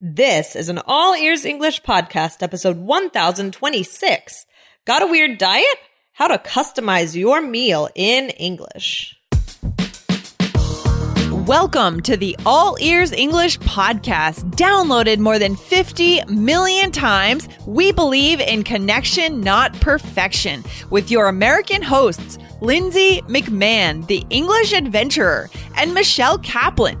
This is an All Ears English podcast, episode 1026. Got a weird diet? How to customize your meal in English. Welcome to the All Ears English podcast. Downloaded more than 50 million times, we believe in connection, not perfection, with your American hosts, Lindsay McMahon, the English adventurer, and Michelle Kaplan,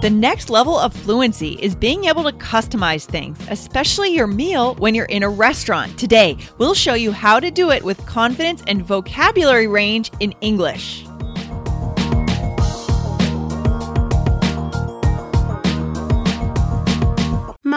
The next level of fluency is being able to customize things, especially your meal when you're in a restaurant. Today, we'll show you how to do it with confidence and vocabulary range in English.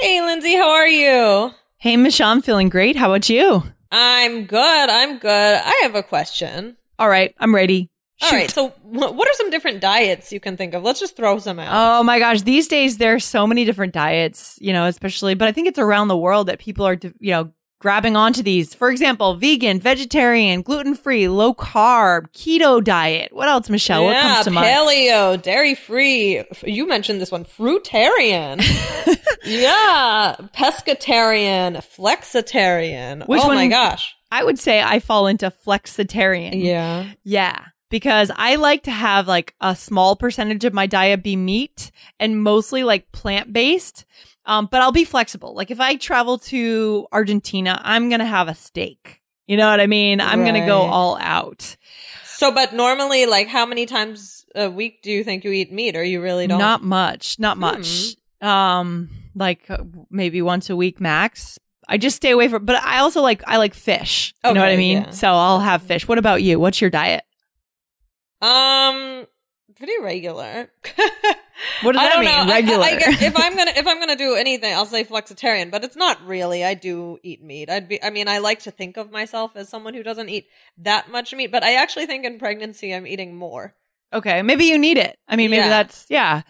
Hey, Lindsay, how are you? Hey, Michelle, I'm feeling great. How about you? I'm good. I'm good. I have a question. All right, I'm ready. All Shoot. right. So, what are some different diets you can think of? Let's just throw some out. Oh my gosh, these days there's so many different diets, you know, especially, but I think it's around the world that people are, you know, grabbing onto these. For example, vegan, vegetarian, gluten free, low carb, keto diet. What else, Michelle? what yeah, comes to mind? paleo, dairy free. You mentioned this one, fruitarian. yeah, pescatarian, flexitarian. Which oh my gosh. I would say I fall into flexitarian. Yeah. Yeah. Because I like to have like a small percentage of my diet be meat and mostly like plant based. Um, but I'll be flexible. Like if I travel to Argentina, I'm going to have a steak. You know what I mean? I'm going to go all out. So, but normally, like, how many times a week do you think you eat meat, or you really don't? Not much. Not much. Um, like uh, maybe once a week max. I just stay away from, but I also like, I like fish. You know what I mean? yeah. So I'll have fish. What about you? What's your diet? Um, pretty regular. What does I that don't mean? know. I- I- Regular. I guess if I'm gonna if I'm gonna do anything, I'll say flexitarian, but it's not really. I do eat meat. I'd be. I mean, I like to think of myself as someone who doesn't eat that much meat, but I actually think in pregnancy I'm eating more. Okay, maybe you need it. I mean, maybe Yeah. that's yeah.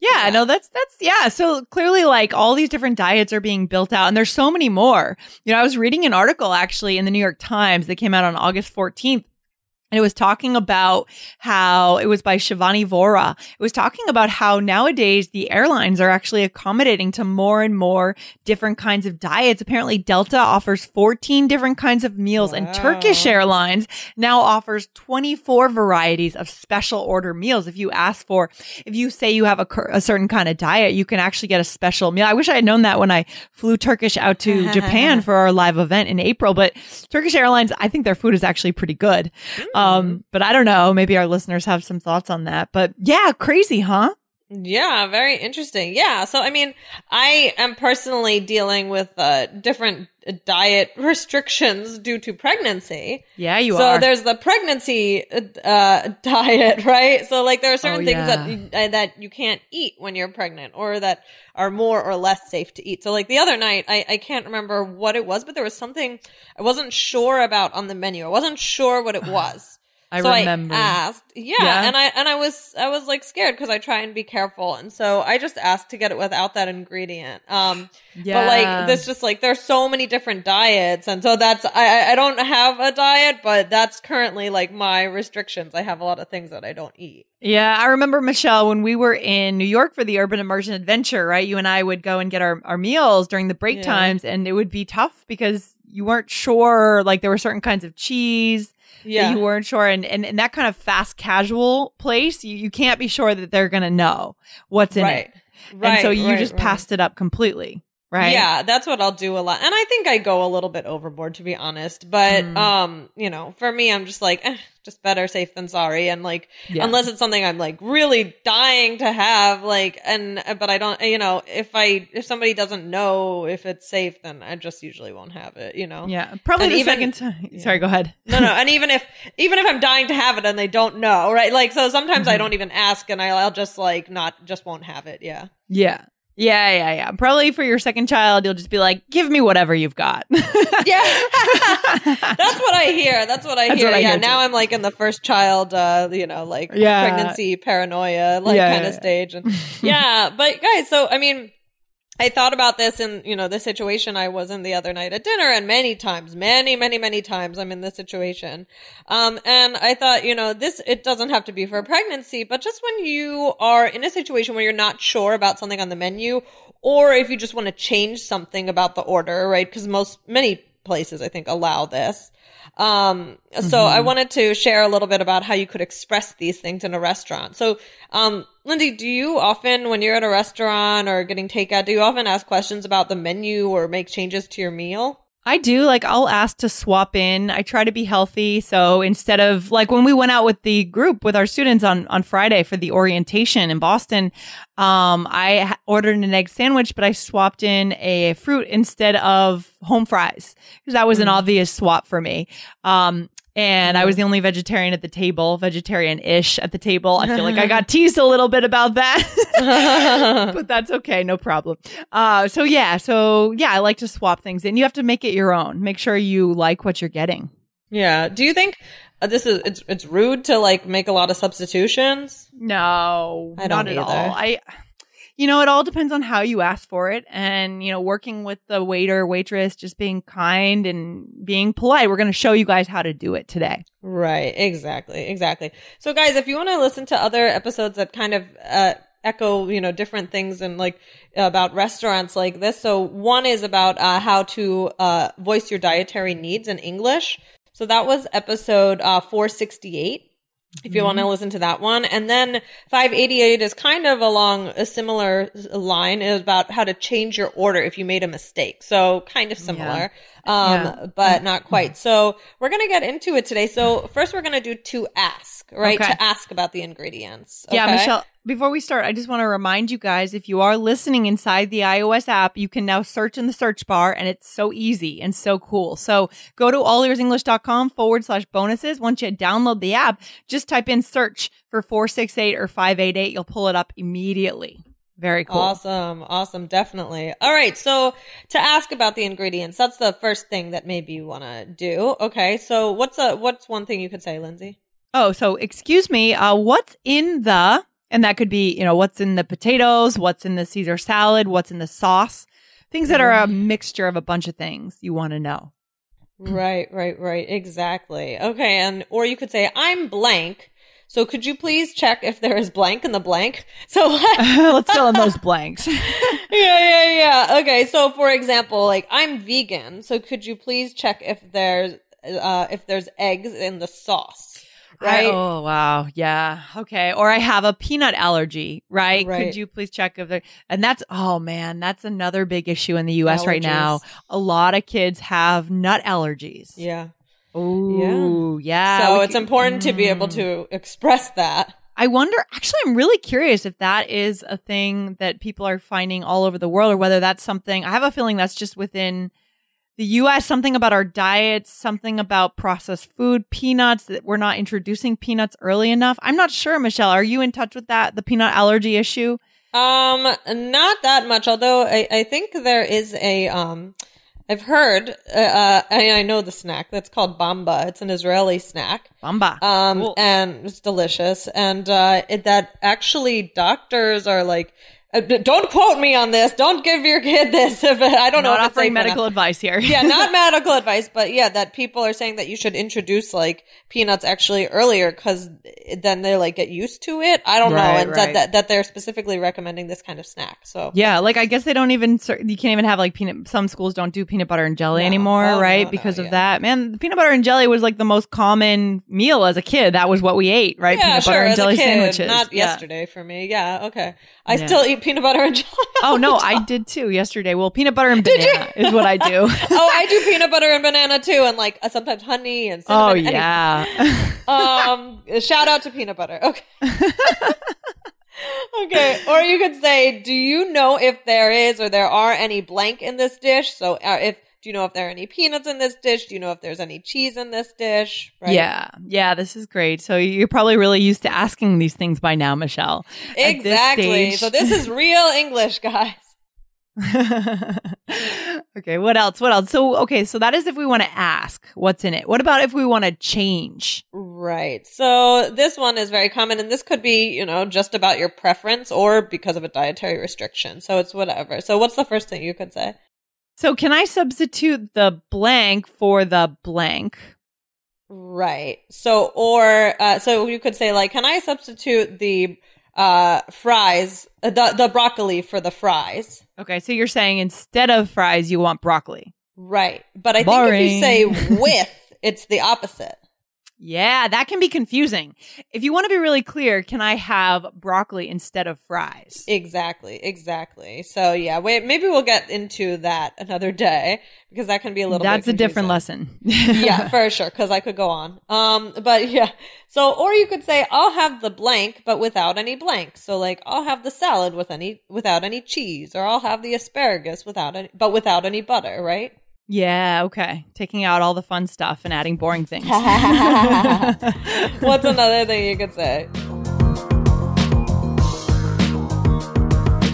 yeah. Yeah. no, that's that's yeah. So clearly like all these different diets are being built out and there's so many more. You know, I was reading an article actually in the New York Times that came out on August 14th and it was talking about how it was by Shivani Vora. It was talking about how nowadays the airlines are actually accommodating to more and more different kinds of diets. Apparently, Delta offers 14 different kinds of meals, and Turkish Airlines now offers 24 varieties of special order meals. If you ask for, if you say you have a, a certain kind of diet, you can actually get a special meal. I wish I had known that when I flew Turkish out to Japan for our live event in April, but Turkish Airlines, I think their food is actually pretty good. Um, but I don't know. Maybe our listeners have some thoughts on that. But yeah, crazy, huh? Yeah, very interesting. Yeah. So, I mean, I am personally dealing with uh, different diet restrictions due to pregnancy. Yeah, you so are. So there's the pregnancy uh, diet, right? So like there are certain Oh, things yeah. that you, uh, that you can't eat when you're pregnant, or that are more or less safe to eat. So like the other night, I I can't remember what it was, but there was something I wasn't sure about on the menu. I wasn't sure what it was. I so remember. I asked, yeah, Yeah? and I and I was I was like scared because I try and be careful, and so I just asked to get it without that ingredient. Um, yeah. but like this, just like there's so many different diets, and so that's I I- don't have a diet, but that's currently like my restrictions. I have a lot of things that I don't eat. Yeah, I remember Michelle when we were in New York for the Urban Immersion Adventure, right? You and I would go and get our, our meals during the break Yeah. times, and it would be tough because you weren't sure, like, there were certain kinds of cheese Yeah, you weren't sure. And, and in that kind of fast casual place, you, you can't be sure that they're going to know what's in right, it. right. and so you right, just right. passed it up completely. Right? Yeah, that's what I'll do a lot. And I think I go a little bit overboard to be honest. But Mm. um, you know, for me I'm just like, eh, just better safe than sorry. And like Yeah. unless it's something I'm like really dying to have, like and but I don't you know, if I if somebody doesn't know if it's safe, then I just usually won't have it, you know? Yeah, probably And the even- second time. Sorry, go ahead. No, no, and even if even if I'm dying to have it and they don't know, right? Like so sometimes Mm-hmm. I don't even ask and I'll, I'll just like not just won't have it. Yeah. Yeah. Yeah, yeah, yeah. Probably for your second child, you'll just be like, give me whatever you've got. Yeah. That's what I hear. That's what I That's hear. what I yeah. hear, now too. I'm like in the first child, uh, you know, like Yeah. pregnancy paranoia, like Yeah, kind yeah, of stage. And yeah, but guys, so I mean, I thought about this in, you know, the situation I was in the other night at dinner and many times, many, many, many times I'm in this situation. Um, and I thought, you know, this, it doesn't have to be for a pregnancy, but just when you are in a situation where you're not sure about something on the menu, or if you just want to change something about the order, right? Cause most, many places I think allow this. Um, so I wanted to share a little bit about how you could express these things in a restaurant. So, um, Lindsay, do you often, when you're at a restaurant or getting takeout, do you often ask questions about the menu or make changes to your meal? I do. Like, I'll ask to swap in. I try to be healthy. So instead of like when we went out with the group with our students on, on Friday for the orientation in Boston, um, I ordered an egg sandwich, but I swapped in a fruit instead of home fries because that was an obvious swap for me. Um, and I was the only vegetarian at the table, vegetarian ish at the table. I feel like I got teased a little bit about that, but that's okay. No problem. Uh, so yeah, so yeah, I like to swap things in. You have to make it your own. Make sure you like what you're getting. Yeah. Do you think uh, this is, it's, it's rude to like make a lot of substitutions? No, I not don't at all. either. I, you know, it all depends on how you ask for it, and you know, working with the waiter, waitress, just being kind and being polite. We're going to show you guys how to do it today. Right. Exactly. Exactly. So guys, if you want to listen to other episodes that kind of, uh, echo, you know, different things and like about restaurants like this. So one is about, uh, how to, uh, voice your dietary needs in English. So that was episode, uh, 468. If you want to mm-hmm. listen to that one. And then 588 is kind of along a similar line is about how to change your order if you made a mistake. So kind of similar. Um, Yeah. but not quite. So we're going to get into it today. So first we're going to do to ask, right? Okay. To ask about the ingredients. Yeah. Michelle, before we start, I just want to remind you guys if you are listening inside the iOS app, you can now search in the search bar and it's so easy and so cool. So go to allearsenglish.com forward slash bonuses. Once you download the app, just type in search for 468 or 588. You'll pull it up immediately. Very cool. Awesome. Awesome. Definitely. All right. So to ask about the ingredients, that's the first thing that maybe you want to do. Okay. So what's a, what's one thing you could say, Lindsay? Oh, so excuse me. Uh, what's in the, and that could be, you know, what's in the potatoes, what's in the Caesar salad, what's in the sauce, things that are a mixture of a bunch of things you want to know. Right, right, right. Exactly. Okay. And, or you could say, I'm blank. So could you please check if there is blank in the blank? So Let's fill in those blanks. yeah, yeah, yeah. Okay. So for example, like I'm vegan. So could you please check if there's, uh, if there's eggs in the sauce? Right. I- oh wow, yeah, okay. Or I have a peanut allergy, right? Right. Could you please check if there? And that's oh man, that's another big issue in the U.S. right now. A lot of kids have nut allergies. Yeah. Ooh, yeah. so we it's could- important to be able Mm. to express that. I wonder. Actually, I'm really curious if that is a thing that people are finding all over the world, or whether that's something. I have a feeling that's just within the U.S. Something about our diets, something about processed food, peanuts that we're not introducing peanuts early enough. I'm not sure, Michelle. Are you in touch with that? The peanut allergy issue? Um, not that much, although I, I think there is a, um, I've heard, uh, uh, I, I know the snack that's called bamba. It's an Israeli snack. Bamba. Um, Cool. and it's delicious. And, uh, it, that actually doctors are like, uh, don't quote me on this. Don't give your kid this. If I don't know not if it's offering medical advice here. yeah, not medical advice, but yeah, that people are saying that you should introduce like peanuts actually earlier because then they like get used to it. I don't know, and right. that, that that they're specifically recommending this kind of snack. So Yeah, like I guess they don't even you can't even have like peanut. Some schools don't do peanut butter and jelly No. anymore, Oh, right? no, because of yeah. that. Man, peanut butter and jelly was like the most common meal as a kid. That was what we ate, right? yeah, peanut sure. butter and jelly kid, sandwiches. not Yeah. yesterday for me. Yeah, okay. I still eat peanut butter and jelly. Oh no. I did too yesterday. Well, peanut butter and banana is what I do. oh, I do peanut butter and banana too, and like uh, sometimes honey and oh cinnamon. Anyway. yeah. Um, shout out to peanut butter. Okay. okay. Or you could say, do you know if there is or there are any blank in this dish? So, uh, if do you know if there are any peanuts in this dish? Do you know if there's any cheese in this dish? Right? Yeah, yeah, this is great. So you're probably really used to asking these things by now, Michelle. At this Exactly. stage- So this is real English, guys. okay, what else? What else? So, okay, so that is if we want to ask what's in it. What about if we want to change? Right. So this one is very common and this could be, you know, just about your preference or because of a dietary restriction. So it's whatever. So what's the first thing you could say? So, can I substitute the blank for the blank? Right. So, or, uh, so you could say like, can I substitute the, uh, fries, uh, the, the broccoli for the fries? Okay, so you're saying instead of fries, you want broccoli. Right. But I think if you say with, it's the opposite. Yeah, that can be confusing. If you want to be really clear, can I have broccoli instead of fries? Exactly. Exactly. So yeah, wait, maybe we'll get into that another day because that can be a little That's a different lesson. yeah, for sure. Because I could go on. Um, but yeah. So, or you could say, I'll have the blank, but without any blank. So, like, I'll have the salad with any without any cheese, or I'll have the asparagus without any, but without any butter, right? Yeah, okay. Taking out all the fun stuff and adding boring things. What's another thing you could say?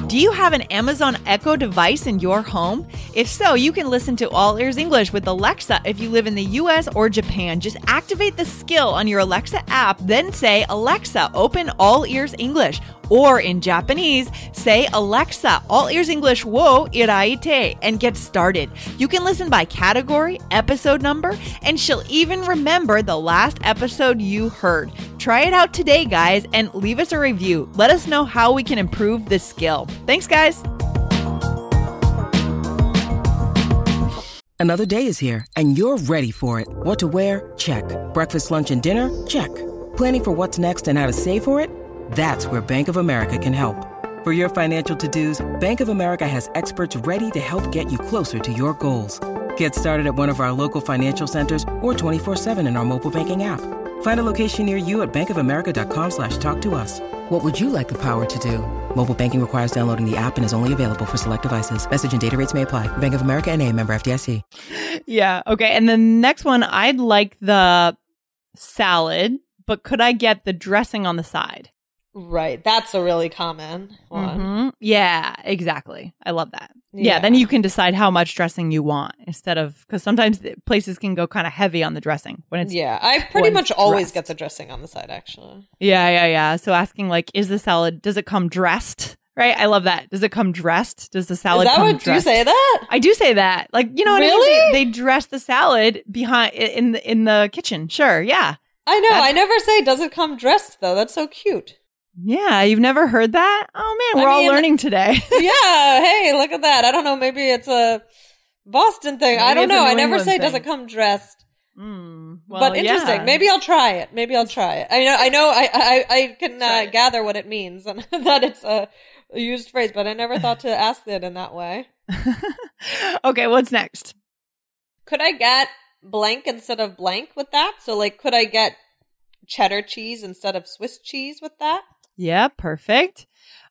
Do you have an Amazon Echo device in your home? If so, you can listen to All Ears English with Alexa if you live in the US or Japan. Just activate the skill on your Alexa app, then say, Alexa, open All Ears English. Or in Japanese, say, Alexa, All Ears English wo iraite, and get started. You can listen by category, episode number, and she'll even remember the last episode you heard. Try it out today, guys, and leave us a review. Let us know how we can improve this skill. Thanks, guys. Another day is here, and you're ready for it. What to wear? Check. Breakfast, lunch, and dinner? Check. Planning for what's next and how to save for it? That's where Bank of America can help. For your financial to dos, Bank of America has experts ready to help get you closer to your goals. Get started at one of our local financial centers or 24-7 in our mobile banking app. Find a location near you at bankofamerica.com slash talk to us. What would you like the power to do? Mobile banking requires downloading the app and is only available for select devices. Message and data rates may apply. Bank of America and a member FDIC. Yeah. Okay. And the next one, I'd like the salad, but could I get the dressing on the side? Right. That's a really common one. Mhm. Yeah, exactly. I love that. Yeah. Yeah. Then you can decide how much dressing you want instead of, because sometimes places can go kind of heavy on the dressing when it's, yeah. I pretty much always dressed. get the dressing on the side, actually. yeah, yeah, Yeah. So asking, like, is the salad, does it come dressed? Right. I love that. Does it come dressed? Does the salad Is that come what do you say that? I do say that. Like, you know what I Really? mean? They, they dress the salad behind in the in the kitchen. Sure. Yeah. I know. That- I never say does it come dressed though. That's so cute. Yeah, you've never heard that? Oh man, we're all mean- learning today. yeah. Hey, look at that. I don't know. Maybe it's a Boston thing. I don't know. I never England say does thing. it come dressed. Mm, well, but interesting. yeah. Maybe I'll try it. Maybe I'll try it. I know. I know. I I, I can uh, gather what it means and that it's a used phrase, but I never thought to ask it in that way. okay, what's next? Could I get blank instead of blank with that? So, like, could I get cheddar cheese instead of Swiss cheese with that? Yeah, perfect.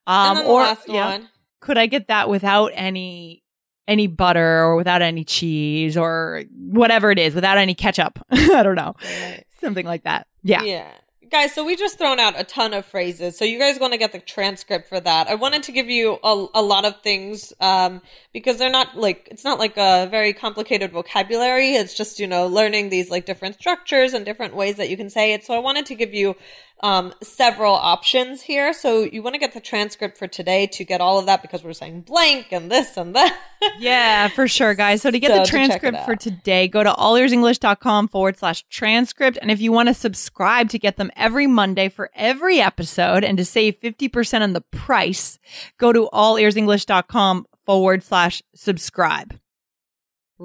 Um, the or last yeah, one. could I get that without any any butter or without any cheese or whatever it is, without any ketchup? I don't know, Right. something like that. Yeah. Yeah. Guys, so we just thrown out a ton of phrases. So you guys want to get the transcript for that. I wanted to give you a, a lot of things, um, because they're not like, it's not like a very complicated vocabulary. It's just, you know, learning these like different structures and different ways that you can say it. So I wanted to give you, um, several options here. So you want to get the transcript for today to get all of that because we're saying blank and this and that. Yeah, for sure, guys. So to get So the transcript for today, go to allearsenglish.com forward slash transcript. And if you want to subscribe to get them every Monday for every episode and to save 50% on the price, go to allearsenglish.com forward slash subscribe.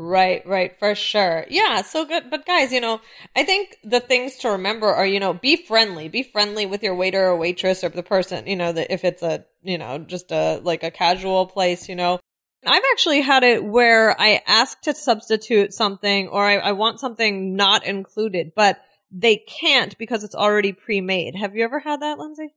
Right, right, for sure. Yeah, so good. But guys, you know, I think the things to remember are, you know, be friendly. Be friendly with your waiter or waitress or the person, you know, that if it's a, you know, just a, like a casual place, you know. I've actually had it where I ask to substitute something or I, I want something not included, but they can't because it's already pre-made. Have you ever had that, Lindsay?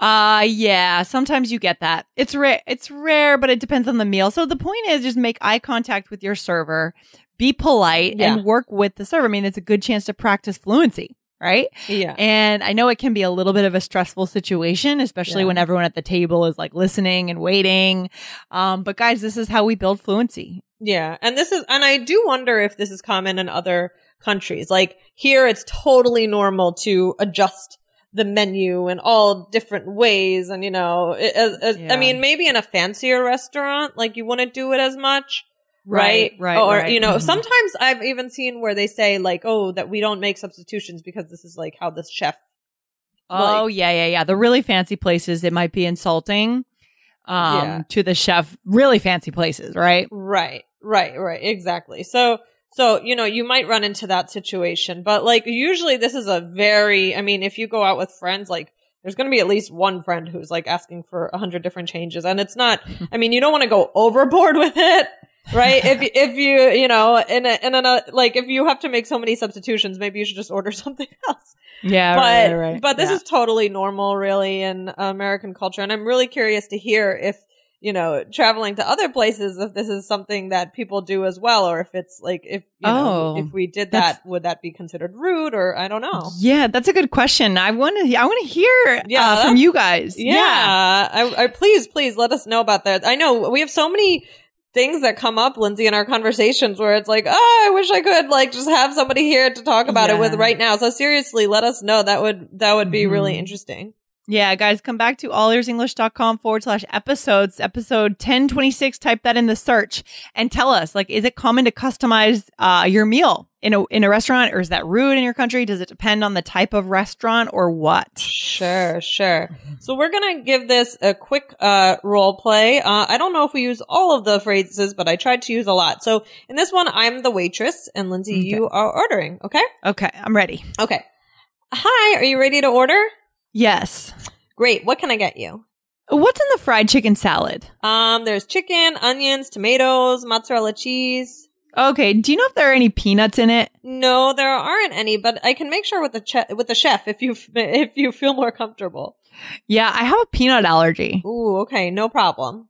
Uh yeah, sometimes you get that. It's rare it's rare, but it depends on the meal. So the point is just make eye contact with your server, be polite Yeah. and work with the server. I mean, it's a good chance to practice fluency, right? Yeah. And I know it can be a little bit of a stressful situation, especially Yeah. when everyone at the table is like listening and waiting. Um, but guys, this is how we build fluency. Yeah. And this is, and I do wonder if this is common in other countries. Like here, it's totally normal to adjust the menu in all different ways. And, you know, it- as, Yeah. I mean, maybe in a fancier restaurant, like you wouldn't do it as much. Right. right, Or, right. you know, Mhm. sometimes I've even seen where they say like, oh, that we don't make substitutions because this is like how this chef. Oh like- yeah, yeah, yeah. The really fancy places, it might be insulting um Yeah. to the chef. Really fancy places, right? Right. Right. Right. Exactly. So, so, you know, you might run into that situation, but like usually this is a very, I mean, if you go out with friends, like there's going to be at least one friend who's like asking for a hundred different changes. And it's not, I mean, you don't want to go overboard with it. Right. if, if you, you know, in a, in a, like, if you have to make so many substitutions, maybe you should just order something else. Yeah, but, right, right, right. but this Yeah. is totally normal really in American culture. And I'm really curious to hear if, you know, traveling to other places, if this is something that people do as well, or if it's like, if, you know, Oh, if we did that, would that be considered rude or I don't know. Yeah, that's a good question. I want to. I want to hear Yeah, uh, from you guys. Yeah. I, I, please, please let us know about that. I know we have so many things that come up, Lindsay, in our conversations where it's like, oh, I wish I could like just have somebody here to talk about it with right now. So seriously, let us know. That would, that would be really Mhm. interesting. Yeah, guys, come back to allearsenglish.com forward slash episodes, episode 1026. Type that in the search and tell us, like, is it common to customize uh, your meal in a, in a restaurant or is that rude in your country? Does it depend on the type of restaurant or what? Sure, sure. So we're gonna give this a quick uh role play. Uh I don't know if we use all of the phrases, but I tried to use a lot. So in this one, I'm the waitress and Lindsay, Okay. you are ordering, okay? Okay, I'm ready. Okay. Hi, are you ready to order? Yes. Great. What can I get you? What's in the fried chicken salad? Um, there's chicken, onions, tomatoes, mozzarella cheese. Okay, do you know if there are any peanuts in it? No, there aren't any, but I can make sure with the che- with the chef if you if you feel more comfortable. Yeah, I have a peanut allergy. Ooh, okay, no problem.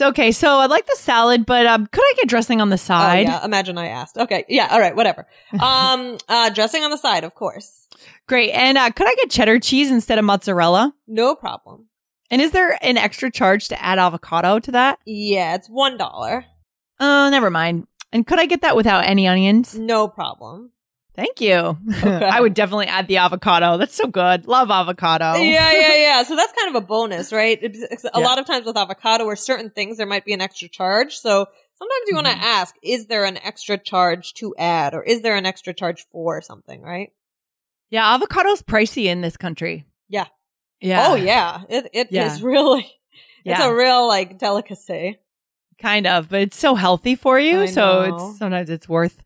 Okay, so I'd like the salad, but um, could I get dressing on the Oh, side? yeah. Imagine I asked. Okay. Yeah. All right. Whatever. Um, uh, dressing on the side, of course. Great. And uh, could I get cheddar cheese instead of mozzarella? No problem. And is there an extra charge to add avocado to that? Yeah, it's one dollar. Oh, never mind. And could I get that without any onions? No problem. Thank you. Okay. I would definitely add the avocado. That's so good. Love avocado. Yeah, yeah, yeah. So that's kind of a bonus, right? It's- it's- A Yeah. lot of times with avocado or certain things, there might be an extra charge. So sometimes you want to mm-hmm. ask, is there an extra charge to add or is there an extra charge for something, right? Yeah, avocado's pricey in this country. Yeah. Yeah. Oh, yeah. It, it is Yeah. really, it's Yeah. a real like delicacy. Kind of, but it's so healthy for you. I so know. it's sometimes it's worth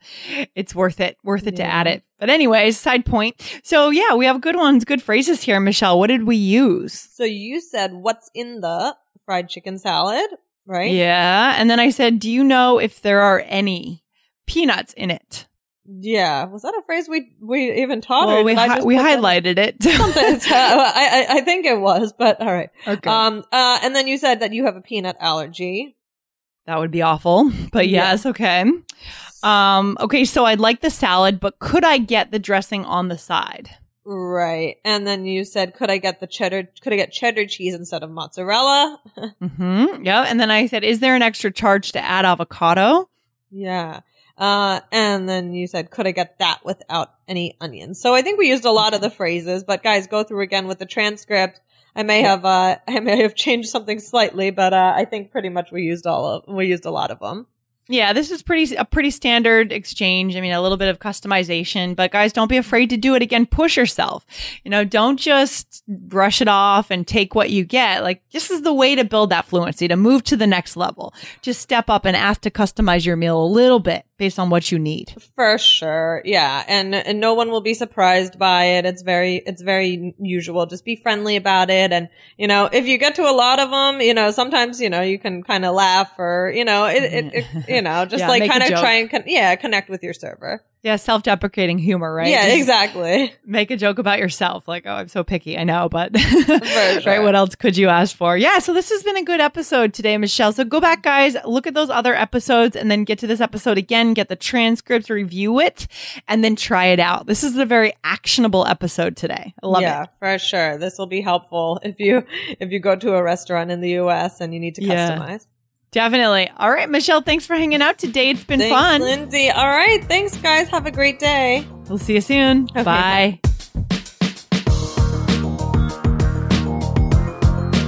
it's worth it, worth it to add it. But anyways, side point. So yeah, we have good ones, good phrases here, Michelle. What did we use? So you said what's in the fried chicken salad, right? Yeah. And then I said, Do you know if there are any peanuts in it? Yeah. Was that a phrase we we even taught? well, we hi- we highlighted it. something. I, I I think it was, but all right. okay. Um. Uh. And then you said that you have a peanut allergy. That would be awful. But Yeah. yes, okay. Um, okay, so I'd like the salad, but could I get the dressing on the side? Right. And then you said, could I get the cheddar? Could I get cheddar cheese instead of mozzarella? Mm-hmm. Yeah. And then I said, is there an extra charge to add avocado? yeah. Uh. And then you said, could I get that without any onions? So I think we used a lot of the phrases, but guys, go through again with the transcript. I may have uh I may have changed something slightly, but uh I think pretty much we used all of we used a lot of them. Yeah, this is pretty a pretty standard exchange. I mean, a little bit of customization, but guys, don't be afraid to do it again. Push yourself. You know, don't just brush it off and take what you get. Like this is the way to build that fluency, to move to the next level. Just step up and ask to customize your meal a little bit based on what you need. For sure. Yeah. And, and no one will be surprised by it. It's very, it's very usual. Just be friendly about it. And, you know, if you get to a lot of them, you know, sometimes, you know, you can kind of laugh or, you know, it, it, it you know, just Yeah, like kind of try and, con- yeah, connect with your server. Yeah, self-deprecating humor, right? Yeah, Just exactly. Make a joke about yourself, like, "Oh, I'm so picky." I know, but sure. right, what else could you ask for? Yeah, so this has been a good episode today, Michelle. So go back, guys, look at those other episodes, and then get to this episode again, get the transcripts, review it, and then try it out. This is a very actionable episode today. I love yeah, it. for sure. This will be helpful if you, if you go to a restaurant in the U.S. and you need to Yeah. Definitely. All right, Michelle, thanks for hanging out today. It's been Thanks, fun. Lindsay. All right. Thanks, guys. Have a great day. We'll see you soon. Okay, Bye.